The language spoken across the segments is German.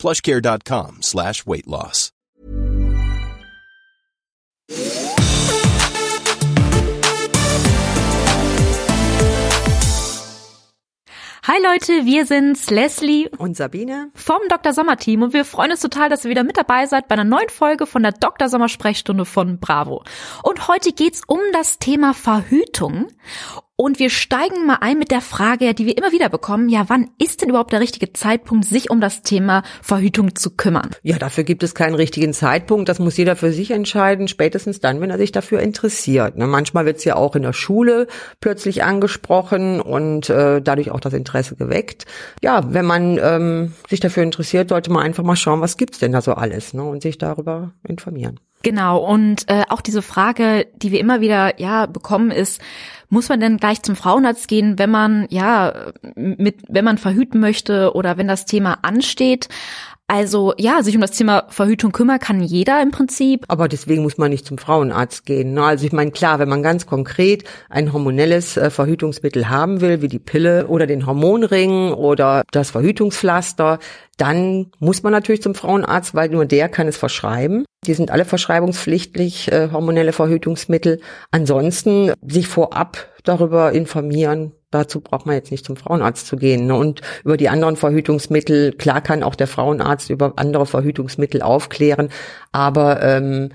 plushcare.com slash weight loss. Hi Leute, wir sind's, Leslie und Sabine vom Dr. Sommer Team und wir freuen uns total, dass ihr wieder mit dabei seid bei einer neuen Folge von der Dr. Sommer Sprechstunde von Bravo. Und heute geht's um das Thema Verhütung und wir steigen mal ein mit der Frage, die wir immer wieder bekommen, ja, wann ist denn überhaupt der richtige Zeitpunkt, sich um das Thema Verhütung zu kümmern? Ja, dafür gibt es keinen richtigen Zeitpunkt. Das muss jeder für sich entscheiden, spätestens dann, wenn er sich dafür interessiert. Ne? Manchmal wird es ja auch in der Schule plötzlich angesprochen und äh, dadurch auch das Interesse geweckt. Ja, wenn man ähm, sich dafür interessiert, sollte man einfach mal schauen, was gibt's denn da so alles ne? und sich darüber informieren. Genau, und äh, auch diese Frage, die wir immer wieder ja bekommen, ist, muss man denn gleich zum Frauenarzt gehen, wenn man ja mit, wenn man verhüten möchte oder wenn das Thema ansteht? Also ja, sich um das Thema Verhütung kümmern kann jeder im Prinzip. Aber deswegen muss man nicht zum Frauenarzt gehen. Ne? Also ich meine, klar, wenn man ganz konkret ein hormonelles äh, Verhütungsmittel haben will, wie die Pille oder den Hormonring oder das Verhütungspflaster, dann muss man natürlich zum Frauenarzt, weil nur der kann es verschreiben. Die sind alle verschreibungspflichtig, äh, hormonelle Verhütungsmittel. Ansonsten sich vorab darüber informieren, Dazu braucht man jetzt nicht zum Frauenarzt zu gehen. Ne? Und über die anderen Verhütungsmittel, klar kann auch der Frauenarzt über andere Verhütungsmittel aufklären, aber ähm,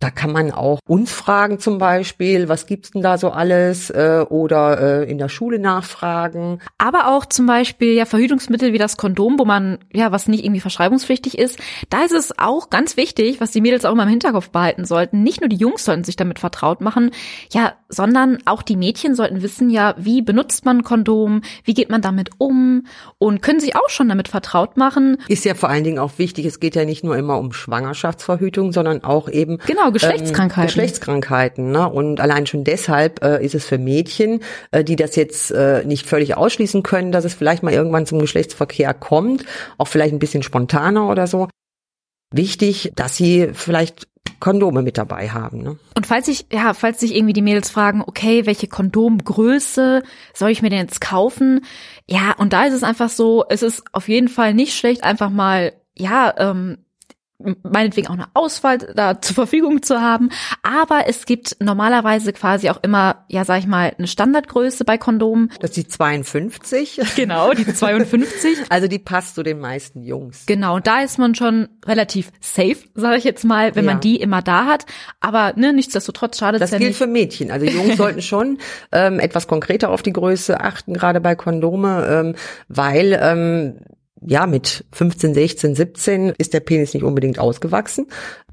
da kann man auch uns fragen zum Beispiel, was gibt's denn da so alles äh, oder äh, in der Schule nachfragen. Aber auch zum Beispiel ja Verhütungsmittel wie das Kondom, wo man ja was nicht irgendwie verschreibungspflichtig ist. Da ist es auch ganz wichtig, was die Mädels auch immer im Hinterkopf behalten sollten. Nicht nur die Jungs sollten sich damit vertraut machen, ja, sondern auch die Mädchen sollten wissen ja, wie benutzt man Kondom, wie geht man damit um und können sich auch schon damit vertraut machen. Ist ja vor allen Dingen auch wichtig. Es geht ja nicht nur immer um Schwangerschaftsverhütung, sondern auch eben genau Genau, Geschlechtskrankheiten. Ähm, Geschlechtskrankheiten. Ne? Und allein schon deshalb äh, ist es für Mädchen, äh, die das jetzt äh, nicht völlig ausschließen können, dass es vielleicht mal irgendwann zum Geschlechtsverkehr kommt, auch vielleicht ein bisschen spontaner oder so, wichtig, dass sie vielleicht Kondome mit dabei haben. Ne? Und falls ich, ja, falls sich irgendwie die Mädels fragen, okay, welche Kondomgröße soll ich mir denn jetzt kaufen? Ja, und da ist es einfach so, es ist auf jeden Fall nicht schlecht, einfach mal, ja, ähm, meinetwegen auch eine Auswahl da zur Verfügung zu haben. Aber es gibt normalerweise quasi auch immer, ja, sag ich mal, eine Standardgröße bei Kondomen. Das ist die 52. Genau, die 52. also die passt zu den meisten Jungs. Genau, und da ist man schon relativ safe, sage ich jetzt mal, wenn ja. man die immer da hat. Aber ne, nichtsdestotrotz schadet es ja nicht. Das gilt für Mädchen. Also Jungs sollten schon ähm, etwas konkreter auf die Größe achten, gerade bei Kondome, ähm, weil ähm, ja, mit 15, 16, 17 ist der Penis nicht unbedingt ausgewachsen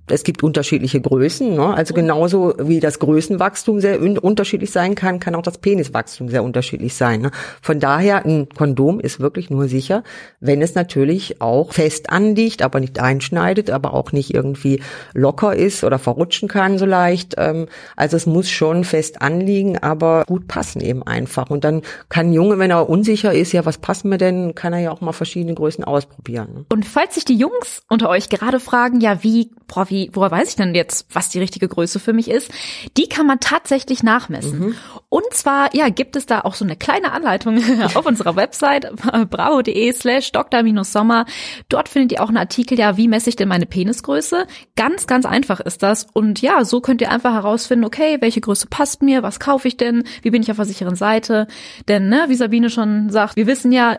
es gibt unterschiedliche Größen. Ne? Also genauso wie das Größenwachstum sehr unterschiedlich sein kann, kann auch das Peniswachstum sehr unterschiedlich sein. Ne? Von daher, ein Kondom ist wirklich nur sicher, wenn es natürlich auch fest anliegt, aber nicht einschneidet, aber auch nicht irgendwie locker ist oder verrutschen kann so leicht. Ähm, also es muss schon fest anliegen, aber gut passen eben einfach. Und dann kann ein Junge, wenn er unsicher ist, ja, was passen mir denn, kann er ja auch mal verschiedene Größen ausprobieren. Ne? Und falls sich die Jungs unter euch gerade fragen, ja, wie, boah, wie wie, woher weiß ich denn jetzt, was die richtige Größe für mich ist? Die kann man tatsächlich nachmessen. Mhm. Und zwar, ja, gibt es da auch so eine kleine Anleitung auf unserer Website, bravo.de slash dr-sommer. Dort findet ihr auch einen Artikel, ja, wie messe ich denn meine Penisgröße? Ganz, ganz einfach ist das. Und ja, so könnt ihr einfach herausfinden, okay, welche Größe passt mir? Was kaufe ich denn? Wie bin ich auf der sicheren Seite? Denn, ne, wie Sabine schon sagt, wir wissen ja,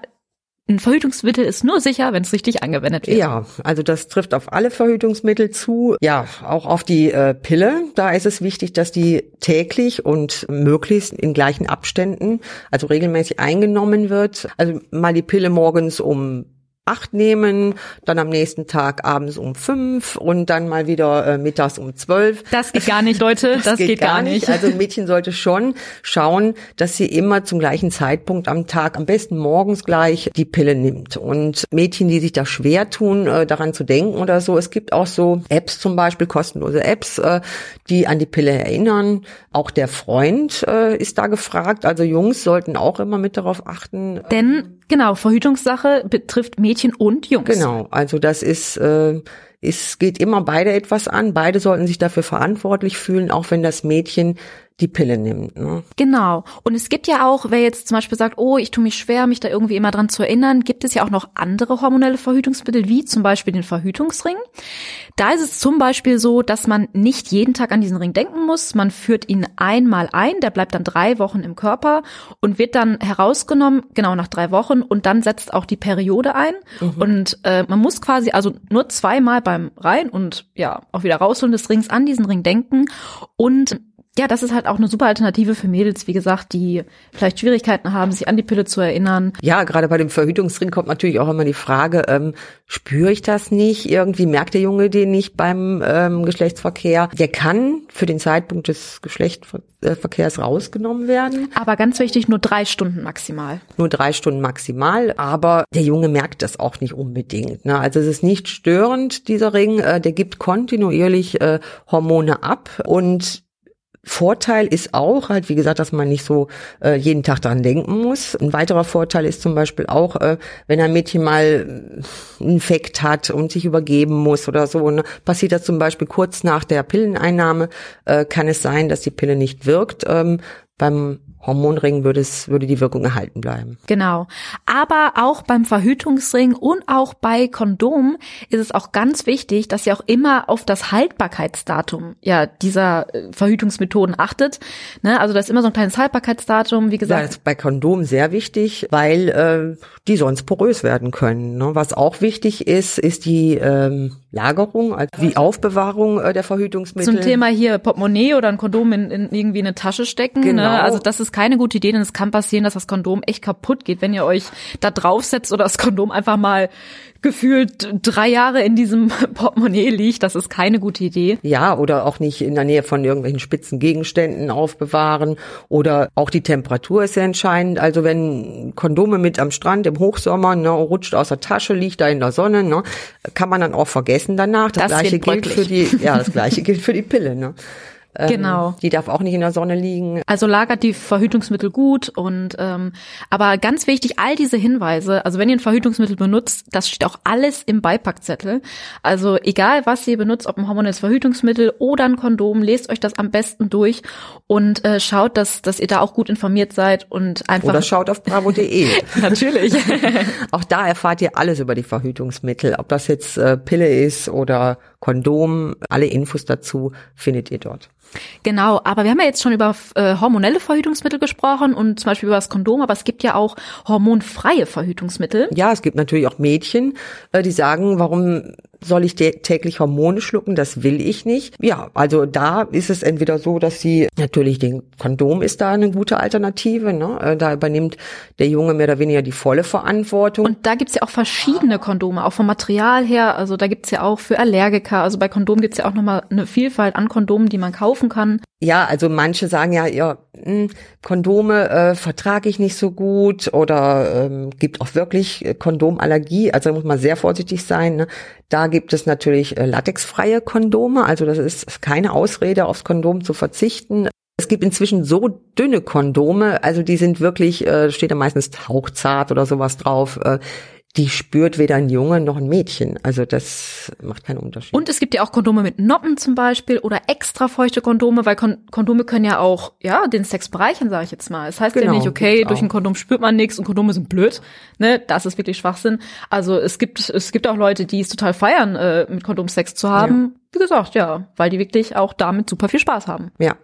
ein Verhütungsmittel ist nur sicher, wenn es richtig angewendet wird. Ja, also das trifft auf alle Verhütungsmittel zu. Ja, auch auf die äh, Pille. Da ist es wichtig, dass die täglich und möglichst in gleichen Abständen, also regelmäßig eingenommen wird. Also mal die Pille morgens um acht nehmen, dann am nächsten Tag abends um fünf und dann mal wieder äh, mittags um zwölf. Das geht gar nicht, Leute. Das, das geht, geht, gar nicht. nicht. Also ein Mädchen sollte schon schauen, dass sie immer zum gleichen Zeitpunkt am Tag, am besten morgens gleich, die Pille nimmt. Und Mädchen, die sich da schwer tun, äh, daran zu denken oder so, es gibt auch so Apps zum Beispiel, kostenlose Apps, äh, die an die Pille erinnern. Auch der Freund äh, ist da gefragt. Also Jungs sollten auch immer mit darauf achten. Denn genau, Verhütungssache betrifft Mädchen und Jungs. Genau, also das ist äh, es geht immer beide etwas an. Beide sollten sich dafür verantwortlich fühlen, auch wenn das Mädchen die Pille nimmt. Ne? Genau. Und es gibt ja auch, wer jetzt zum Beispiel sagt, oh, ich tue mich schwer, mich da irgendwie immer dran zu erinnern, gibt es ja auch noch andere hormonelle Verhütungsmittel, wie zum Beispiel den Verhütungsring. Da ist es zum Beispiel so, dass man nicht jeden Tag an diesen Ring denken muss. Man führt ihn einmal ein, der bleibt dann drei Wochen im Körper und wird dann herausgenommen, genau nach drei Wochen, und dann setzt auch die Periode ein. Mhm. Und äh, man muss quasi also nur zweimal beim Rein und ja auch wieder rausholen des Rings an diesen Ring denken und ja, das ist halt auch eine super Alternative für Mädels, wie gesagt, die vielleicht Schwierigkeiten haben, sich an die Pille zu erinnern. Ja, gerade bei dem Verhütungsring kommt natürlich auch immer die Frage, ähm, spüre ich das nicht? Irgendwie merkt der Junge den nicht beim ähm, Geschlechtsverkehr? Der kann für den Zeitpunkt des Geschlechtsverkehrs rausgenommen werden. Aber ganz wichtig, nur drei Stunden maximal. Nur drei Stunden maximal, aber der Junge merkt das auch nicht unbedingt. Ne? Also es ist nicht störend, dieser Ring, äh, der gibt kontinuierlich äh, Hormone ab und Vorteil ist auch halt, wie gesagt, dass man nicht so äh, jeden Tag dran denken muss. Ein weiterer Vorteil ist zum Beispiel auch, äh, wenn ein Mädchen mal äh, einen Infekt hat und sich übergeben muss oder so, ne, passiert das zum Beispiel kurz nach der Pilleneinnahme, äh, kann es sein, dass die Pille nicht wirkt. Ähm, beim Hormonring würde es, würde die Wirkung erhalten bleiben. Genau. Aber auch beim Verhütungsring und auch bei Kondom ist es auch ganz wichtig, dass ihr auch immer auf das Haltbarkeitsdatum ja dieser äh, Verhütungsmethoden achtet. Ne? Also da ist immer so ein kleines Haltbarkeitsdatum, wie gesagt. Ja, ist bei Kondom sehr wichtig, weil äh, die sonst porös werden können. Ne? Was auch wichtig ist, ist die ähm, Lagerung, also wie Aufbewahrung äh, der Verhütungsmittel. Zum Thema hier Portemonnaie oder ein Kondom in, in irgendwie eine Tasche stecken. Ne? Genau. Ne? Also das ist keine gute Idee, denn es kann passieren, dass das Kondom echt kaputt geht, wenn ihr euch da draufsetzt oder das Kondom einfach mal gefühlt drei Jahre in diesem Portemonnaie liegt. Das ist keine gute Idee. Ja, oder auch nicht in der Nähe von irgendwelchen spitzen Gegenständen aufbewahren. Oder auch die Temperatur ist sehr entscheidend. Also wenn Kondome mit am Strand im Hochsommer ne, rutscht aus der Tasche, liegt da in der Sonne, ne, kann man dann auch vergessen danach. Das, das gleiche gilt für die, ja, das gleiche gilt für die Pille. Ne. Ähm, genau. Die darf auch nicht in der Sonne liegen. Also lagert die Verhütungsmittel gut und ähm, aber ganz wichtig, all diese Hinweise, also wenn ihr ein Verhütungsmittel benutzt, das steht auch alles im Beipackzettel. Also egal was ihr benutzt, ob ein hormonelles Verhütungsmittel oder ein Kondom, lest euch das am besten durch und äh, schaut, dass, dass ihr da auch gut informiert seid und einfach. Oder schaut auf bravo.de. Natürlich. auch da erfahrt ihr alles über die Verhütungsmittel, ob das jetzt äh, Pille ist oder Kondom, alle Infos dazu findet ihr dort. Genau, aber wir haben ja jetzt schon über äh, hormonelle Verhütungsmittel gesprochen und zum Beispiel über das Kondom, aber es gibt ja auch hormonfreie Verhütungsmittel. Ja, es gibt natürlich auch Mädchen, äh, die sagen, warum soll ich täglich Hormone schlucken? Das will ich nicht. Ja, also da ist es entweder so, dass sie natürlich den Kondom ist da eine gute Alternative. Ne? Äh, da übernimmt der Junge mehr oder weniger die volle Verantwortung. Und da gibt's ja auch verschiedene Kondome, auch vom Material her. Also da gibt's ja auch für Allergiker. Also bei Kondom gibt's ja auch nochmal eine Vielfalt an Kondomen, die man kaufen kann. Ja, also manche sagen ja, ja, mh, hm, Kondome äh, vertrage ich nicht so gut oder ähm, gibt auch wirklich äh, Kondomallergie. Also da muss man sehr vorsichtig sein. Ne? Da gibt es natürlich äh, latexfreie Kondome. Also das ist keine Ausrede, aufs Kondom zu verzichten. Es gibt inzwischen so dünne Kondome, also die sind wirklich, äh, steht da meistens hauchzart oder sowas drauf. Äh, die spürt weder ein Junge noch ein Mädchen. Also das macht keinen Unterschied. Und es gibt ja auch Kondome mit Noppen zum Beispiel oder extra feuchte Kondome, weil Kon Kondome können ja auch ja den Sex bereichern, sage ich jetzt mal. Es das heißt genau, ja nicht, okay, durch ein Kondom spürt man nichts und Kondome sind blöd. Ne, das ist wirklich Schwachsinn. Also es gibt es gibt auch Leute, die es total feiern, äh, mit Kondom Sex zu haben. Ja wie gesagt, ja, weil die wirklich auch damit super viel Spaß haben. Ja.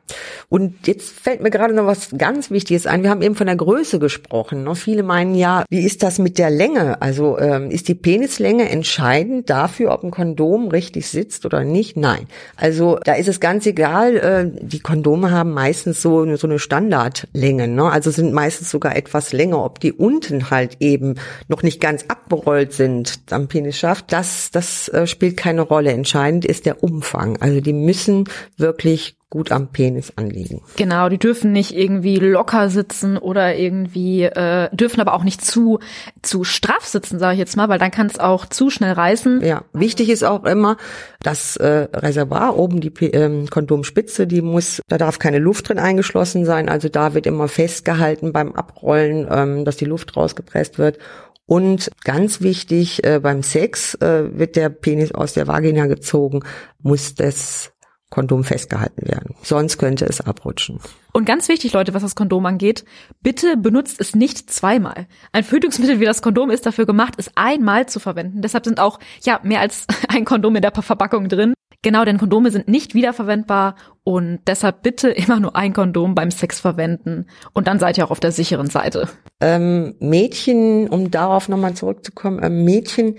Und jetzt fällt mir gerade noch was ganz Wichtiges ein. Wir haben eben von der Größe gesprochen. Ne? Viele meinen ja, wie ist das mit der Länge? Also ähm, ist die Penislänge entscheidend dafür, ob ein Kondom richtig sitzt oder nicht? Nein. Also da ist es ganz egal. Äh, die Kondome haben meistens so, so eine Standardlänge. Ne? Also sind meistens sogar etwas länger. Ob die unten halt eben noch nicht ganz abgerollt sind am Penisschaft, das, das äh, spielt keine Rolle. Entscheidend ist der der Umfang. Also die müssen wirklich gut am Penis anliegen. Genau, die dürfen nicht irgendwie locker sitzen oder irgendwie äh, dürfen aber auch nicht zu zu straff sitzen, sage ich jetzt mal, weil dann kann es auch zu schnell reißen. Ja, wichtig ist auch immer das äh, Reservoir oben die ähm, Kondomspitze, die muss, da darf keine Luft drin eingeschlossen sein, also da wird immer festgehalten beim Abrollen, ähm, dass die Luft rausgepresst wird und ganz wichtig, äh, beim Sex äh, wird der Penis aus der Vagina gezogen, muss das Kondom festgehalten werden. Sonst könnte es abrutschen. Und ganz wichtig, Leute, was das Kondom angeht, bitte benutzt es nicht zweimal. Ein Verhütungsmittel wie das Kondom ist dafür gemacht, es einmal zu verwenden. Deshalb sind auch ja mehr als ein Kondom in der Verpackung drin. Genau, denn Kondome sind nicht wiederverwendbar und deshalb bitte immer nur ein Kondom beim Sex verwenden und dann seid ihr auch auf der sicheren Seite. Ähm, Mädchen, um darauf nochmal zurückzukommen, äh, Mädchen,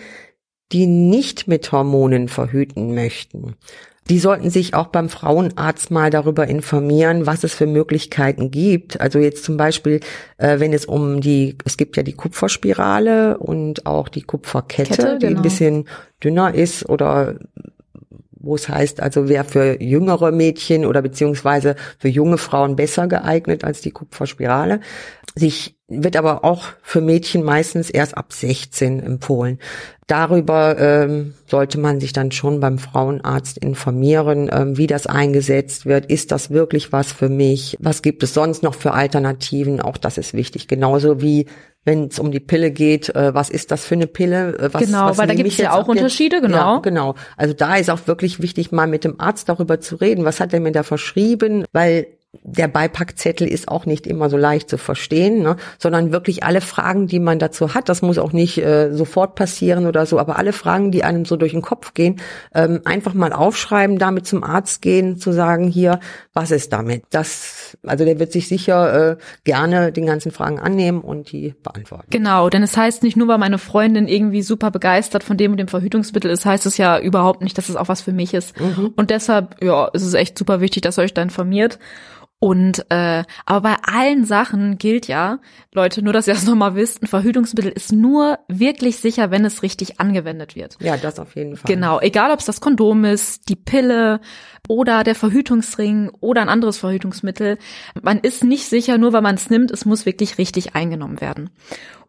die nicht mit Hormonen verhüten möchten, die sollten sich auch beim Frauenarzt mal darüber informieren, was es für Möglichkeiten gibt. Also jetzt zum Beispiel, äh, wenn es um die, es gibt ja die Kupferspirale und auch die Kupferkette, Kette, die genau. ein bisschen dünner ist oder wo es heißt, also wer für jüngere Mädchen oder beziehungsweise für junge Frauen besser geeignet als die Kupferspirale. Sich wird aber auch für Mädchen meistens erst ab 16 empfohlen. Darüber ähm, sollte man sich dann schon beim Frauenarzt informieren, ähm, wie das eingesetzt wird. Ist das wirklich was für mich? Was gibt es sonst noch für Alternativen? Auch das ist wichtig. Genauso wie wenn es um die Pille geht, äh, was ist das für eine Pille? Äh, was, genau, was weil da gibt es ja auch Unterschiede, genau. Ja, genau. Also da ist auch wirklich wichtig, mal mit dem Arzt darüber zu reden. Was hat er mir da verschrieben? Weil der Beipackzettel ist auch nicht immer so leicht zu verstehen, ne? sondern wirklich alle Fragen, die man dazu hat, das muss auch nicht äh, sofort passieren oder so, aber alle Fragen, die einem so durch den Kopf gehen, ähm, einfach mal aufschreiben, damit zum Arzt gehen, zu sagen, hier, was ist damit? Das, also der wird sich sicher äh, gerne den ganzen Fragen annehmen und die beantworten. Genau, denn es heißt nicht nur, weil meine Freundin irgendwie super begeistert von dem und dem Verhütungsmittel ist, heißt es ja überhaupt nicht, dass es auch was für mich ist. Mhm. Und deshalb, ja, ist es echt super wichtig, dass ihr euch da informiert. Und äh, aber bei allen Sachen gilt ja, Leute, nur dass ihr das nochmal wisst, ein Verhütungsmittel ist nur wirklich sicher, wenn es richtig angewendet wird. Ja, das auf jeden Fall. Genau, egal ob es das Kondom ist, die Pille oder der Verhütungsring oder ein anderes Verhütungsmittel. Man ist nicht sicher, nur weil man es nimmt, es muss wirklich richtig eingenommen werden.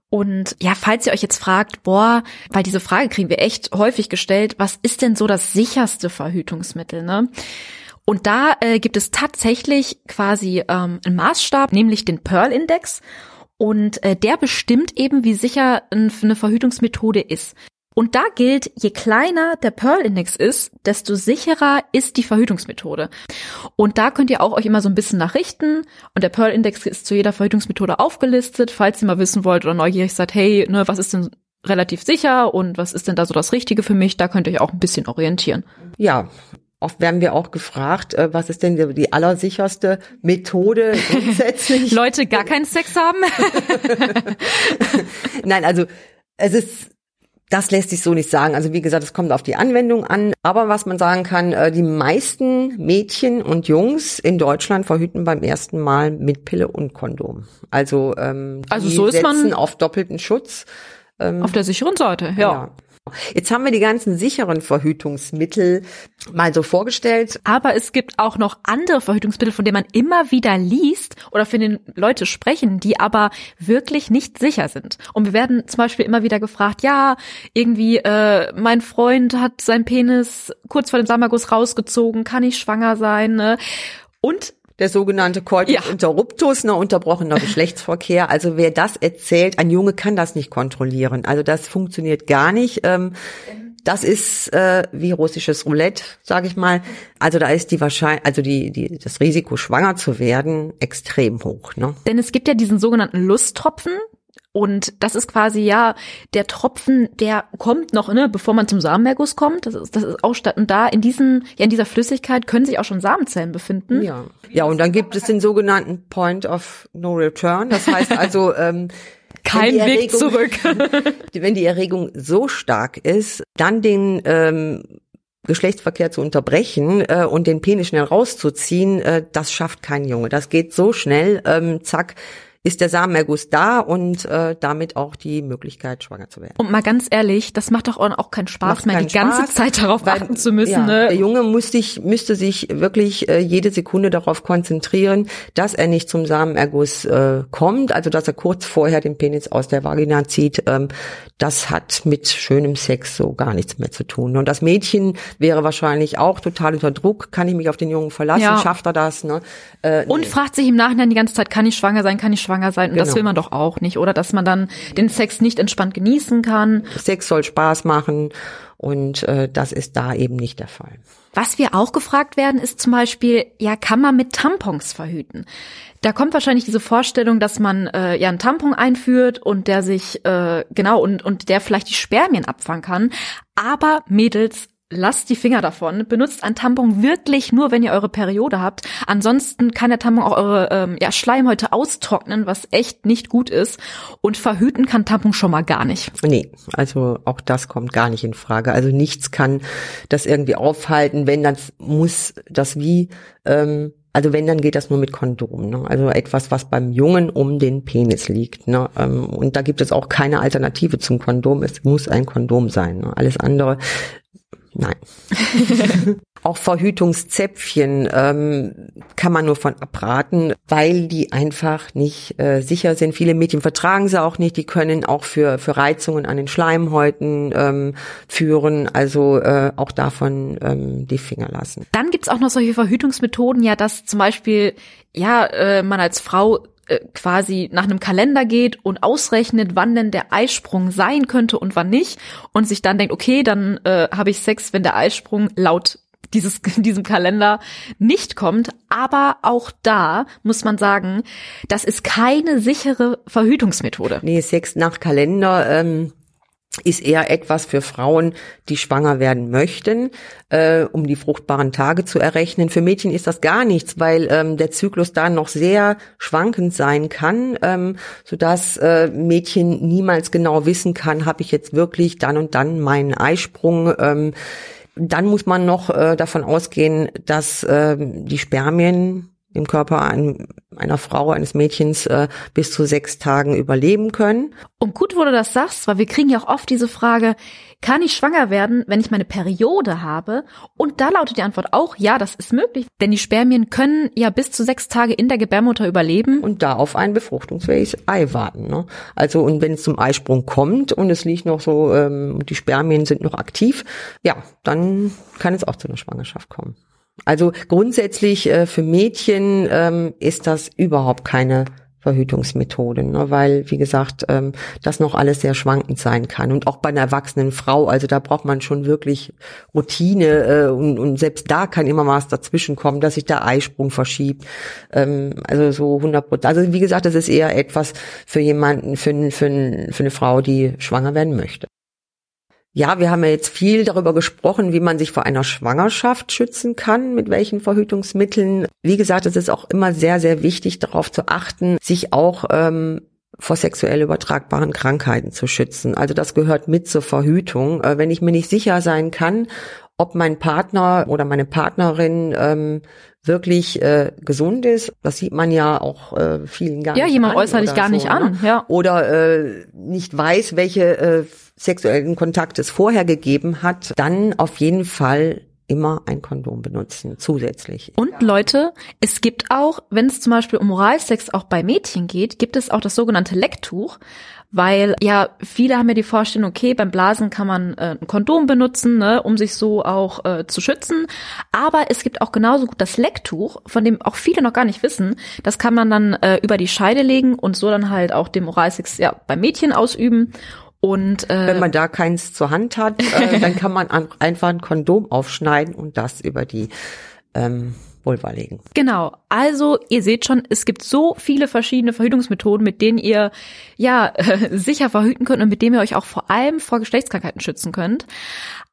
Und ja, falls ihr euch jetzt fragt, boah, weil diese Frage kriegen wir echt häufig gestellt, was ist denn so das sicherste Verhütungsmittel, ne? Und da äh, gibt es tatsächlich quasi ähm, einen Maßstab, nämlich den Pearl-Index. Und äh, der bestimmt eben, wie sicher eine Verhütungsmethode ist. Und da gilt, je kleiner der Pearl-Index ist, desto sicherer ist die Verhütungsmethode. Und da könnt ihr auch euch immer so ein bisschen nachrichten. Und der Pearl-Index ist zu jeder Verhütungsmethode aufgelistet, falls ihr mal wissen wollt oder neugierig seid, hey, ne, was ist denn relativ sicher und was ist denn da so das Richtige für mich? Da könnt ihr euch auch ein bisschen orientieren. Ja, Oft werden wir auch gefragt, äh, was ist denn die allersicherste Methode grundsätzlich? Leute gar keinen Sex haben? Nein, also es ist das lässt sich so nicht sagen. Also wie gesagt, es kommt auf die Anwendung an. Aber was man sagen kann, äh, die meisten Mädchen und Jungs in Deutschland verhüten beim ersten Mal mit Pille und Kondom. Also, ähm, also so ist man auf doppelten Schutz. Ähm, auf der sicheren Seite, ja. ja. Jetzt haben wir die ganzen sicheren Verhütungsmittel mal so vorgestellt. Aber es gibt auch noch andere Verhütungsmittel, von denen man immer wieder liest oder von denen Leute sprechen, die aber wirklich nicht sicher sind. Und wir werden zum Beispiel immer wieder gefragt, ja, irgendwie, äh, mein Freund hat seinen Penis kurz vor dem Samagus rausgezogen, kann ich schwanger sein? Ne? Und der sogenannte Coitus ja. interruptus, ne, unterbrochener Geschlechtsverkehr. Also wer das erzählt, ein Junge kann das nicht kontrollieren. Also das funktioniert gar nicht. Ähm, das ist äh, wie russisches Roulette, sage ich mal. Also da ist die Wahrscheinlichkeit, also die, die, das Risiko, schwanger zu werden, extrem hoch. Ne? Denn es gibt ja diesen sogenannten Lusttropfen, Und das ist quasi ja der Tropfen, der kommt noch, ne, bevor man zum Samenerguss kommt. Das ist, das ist auch statt. Und da in diesem, ja, in dieser Flüssigkeit können sich auch schon Samenzellen befinden. Ja. Ja, und dann gibt es den sogenannten Point of No Return. Das heißt also, ähm, kein Weg Erregung, zurück. wenn die Erregung so stark ist, dann den ähm, Geschlechtsverkehr zu unterbrechen äh, und den Penis schnell rauszuziehen, äh, das schafft kein Junge. Das geht so schnell, ähm, zack, ist der Samenerguss da und äh, damit auch die Möglichkeit, schwanger zu werden. Und mal ganz ehrlich, das macht doch auch keinen Spaß Macht mehr, keinen die ganze Spaß, Zeit darauf weil, achten zu müssen. Ja, ne? Der Junge muss sich, müsste sich wirklich äh, jede Sekunde darauf konzentrieren, dass er nicht zum Samenerguss äh, kommt, also dass er kurz vorher den Penis aus der Vagina zieht. Ähm, das hat mit schönem Sex so gar nichts mehr zu tun. Und das Mädchen wäre wahrscheinlich auch total unter Druck. Kann ich mich auf den Jungen verlassen? Ja. Schafft er das? Ne? Äh, Und nee. fragt sich im Nachhinein die ganze Zeit, kann ich schwanger sein, kann ich schwanger sein? Und das Genau. will man doch auch nicht. Oder dass man dann den Sex nicht entspannt genießen kann. Sex soll Spaß machen und äh, das ist da eben nicht der Fall. Was wir auch gefragt werden, ist zum Beispiel, ja, kann man mit Tampons verhüten? Da kommt wahrscheinlich diese Vorstellung, dass man äh, ja einen Tampon einführt und der sich äh, genau und und der vielleicht die Spermien abfangen kann. Aber Mädels, lasst die Finger davon. Benutzt ein Tampon wirklich nur, wenn ihr eure Periode habt. Ansonsten kann der Tampon auch eure ähm, ja, Schleimhäute austrocknen, was echt nicht gut ist. Und verhüten kann Tampon schon mal gar nicht. Nee, also auch das kommt gar nicht in Frage. Also nichts kann das irgendwie aufhalten. Wenn, dann muss das wie, ähm, also wenn, dann geht das nur mit Kondom. Ne? Also etwas, was beim Jungen um den Penis liegt. Ne? Ähm, und da gibt es auch keine Alternative zum Kondom. Es muss ein Kondom sein. Ne? Alles andere, nein. Auch Verhütungszäpfchen ähm, kann man nur von abraten, weil die einfach nicht äh, sicher sind. Viele Mädchen vertragen sie auch nicht. Die können auch für für Reizungen an den Schleimhäuten ähm, führen. Also äh, auch davon ähm, die Finger lassen. Dann gibt's auch noch solche Verhütungsmethoden, ja, dass zum Beispiel, ja, äh, man als Frau äh, quasi nach einem Kalender geht und ausrechnet, wann denn der Eisprung sein könnte und wann nicht und sich dann denkt, okay, dann äh, habe ich Sex, wenn der Eisprung laut dieses, diesem Kalender nicht kommt. Aber auch da muss man sagen, das ist keine sichere Verhütungsmethode. Nee, Sex nach Kalender ähm, ist eher etwas für Frauen, die schwanger werden möchten, äh, um die fruchtbaren Tage zu errechnen. Für Mädchen ist das gar nichts, weil ähm, der Zyklus da noch sehr schwankend sein kann, ähm, sodass äh, Mädchen niemals genau wissen kann, habe ich jetzt wirklich dann und dann meinen Eisprung. Ähm, dann muss man noch äh, davon ausgehen, dass äh, die Spermien im Körper ein, einer Frau, eines Mädchens äh, bis zu sechs Tagen überleben können. Und gut, wo du das sagst, weil wir kriegen ja auch oft diese Frage, kann ich schwanger werden, wenn ich meine Periode habe? Und da lautet die Antwort auch, ja, das ist möglich, denn die Spermien können ja bis zu sechs Tage in der Gebärmutter überleben. und da auf ein befruchtungsfähiges Ei warten. Ne? Also und wenn es zum Eisprung kommt und es liegt noch so, ähm, die Spermien sind noch aktiv, ja, dann kann es auch zu einer Schwangerschaft kommen. Also grundsätzlich äh, für Mädchen ähm, ist das überhaupt keine Verhütungsmethode, ne? weil, wie gesagt, ähm, das noch alles sehr schwankend sein kann. Und auch bei einer erwachsenen Frau, also da braucht man schon wirklich Routine äh, und, und selbst da kann immer was dazwischen kommen, dass sich der Eisprung verschiebt. Ähm, also so 100 Prozent. Also wie gesagt, das ist eher etwas für jemanden, für, für, für eine Frau, die schwanger werden möchte. Ja, wir haben ja jetzt viel darüber gesprochen, wie man sich vor einer Schwangerschaft schützen kann, mit welchen Verhütungsmitteln. Wie gesagt, es ist auch immer sehr, sehr wichtig, darauf zu achten, sich auch ähm, vor sexuell übertragbaren Krankheiten zu schützen. Also das gehört mit zur Verhütung. Äh, wenn ich mir nicht sicher sein kann, ob mein Partner oder meine Partnerin ähm, wirklich äh, gesund ist, das sieht man ja auch äh, vielen gar Ja, nicht jemand an äußerlich gar nicht so, an, ne? ja. Oder äh, nicht weiß, welche äh, sexuellen Kontakte es vorher gegeben hat, dann auf jeden Fall immer ein Kondom benutzen, zusätzlich. Und Leute, es gibt auch, wenn es zum Beispiel um Oralsex auch bei Mädchen geht, gibt es auch das sogenannte Lecktuch. Weil ja, viele haben ja die Vorstellung, okay, beim Blasen kann man äh, ein Kondom benutzen, ne, um sich so auch äh, zu schützen. Aber es gibt auch genauso gut das Lecktuch, von dem auch viele noch gar nicht wissen. Das kann man dann äh, über die Scheide legen und so dann halt auch dem Oralsex ja beim Mädchen ausüben. Und äh, Wenn man da keins zur Hand hat, äh, dann kann man an, einfach ein Kondom aufschneiden und das über die ähm, Vulva legen. Genau. Also ihr seht schon, es gibt so viele verschiedene Verhütungsmethoden, mit denen ihr ja äh, sicher verhüten könnt und mit denen ihr euch auch vor allem vor Geschlechtskrankheiten schützen könnt.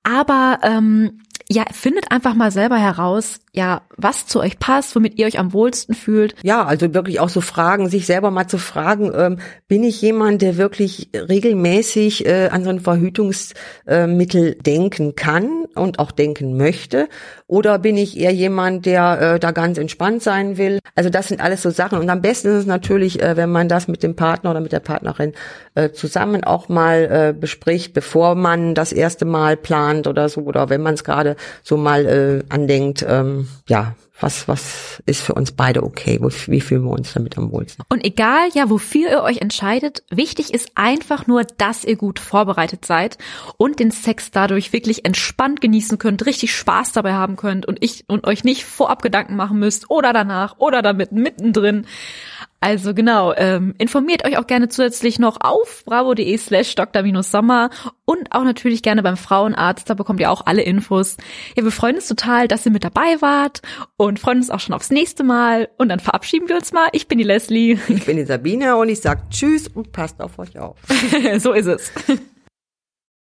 Aber ähm, ja, findet einfach mal selber heraus, ja, was zu euch passt, womit ihr euch am wohlsten fühlt. Ja, also wirklich auch so Fragen, sich selber mal zu fragen, ähm, bin ich jemand, der wirklich regelmäßig äh, an so ein Verhütungsmittel äh, denken kann und auch denken möchte? Oder bin ich eher jemand, der äh, da ganz entspannt sein will? Also das sind alles so Sachen. Und am besten ist es natürlich, äh, wenn man das mit dem Partner oder mit der Partnerin äh, zusammen auch mal äh, bespricht, bevor man das erste Mal plant oder so, oder wenn man es gerade so mal äh, andenkt, ähm, ja, was, was ist für uns beide okay? Wie fühlen wir uns damit am wohlsten? Und egal, ja, wofür ihr euch entscheidet, wichtig ist einfach nur, dass ihr gut vorbereitet seid und den Sex dadurch wirklich entspannt genießen könnt, richtig Spaß dabei haben könnt und ich und euch nicht vorab Gedanken machen müsst oder danach oder damit mittendrin. Also genau, ähm, informiert euch auch gerne zusätzlich noch auf bravo.de slash dr-sommer und auch natürlich gerne beim Frauenarzt, da bekommt ihr auch alle Infos. Ja, wir freuen uns total, dass ihr mit dabei wart und freuen uns auch schon aufs nächste Mal und dann verabschieden wir uns mal. Ich bin die Leslie. Ich bin die Sabine und ich sag Tschüss und passt auf euch auf. so ist es.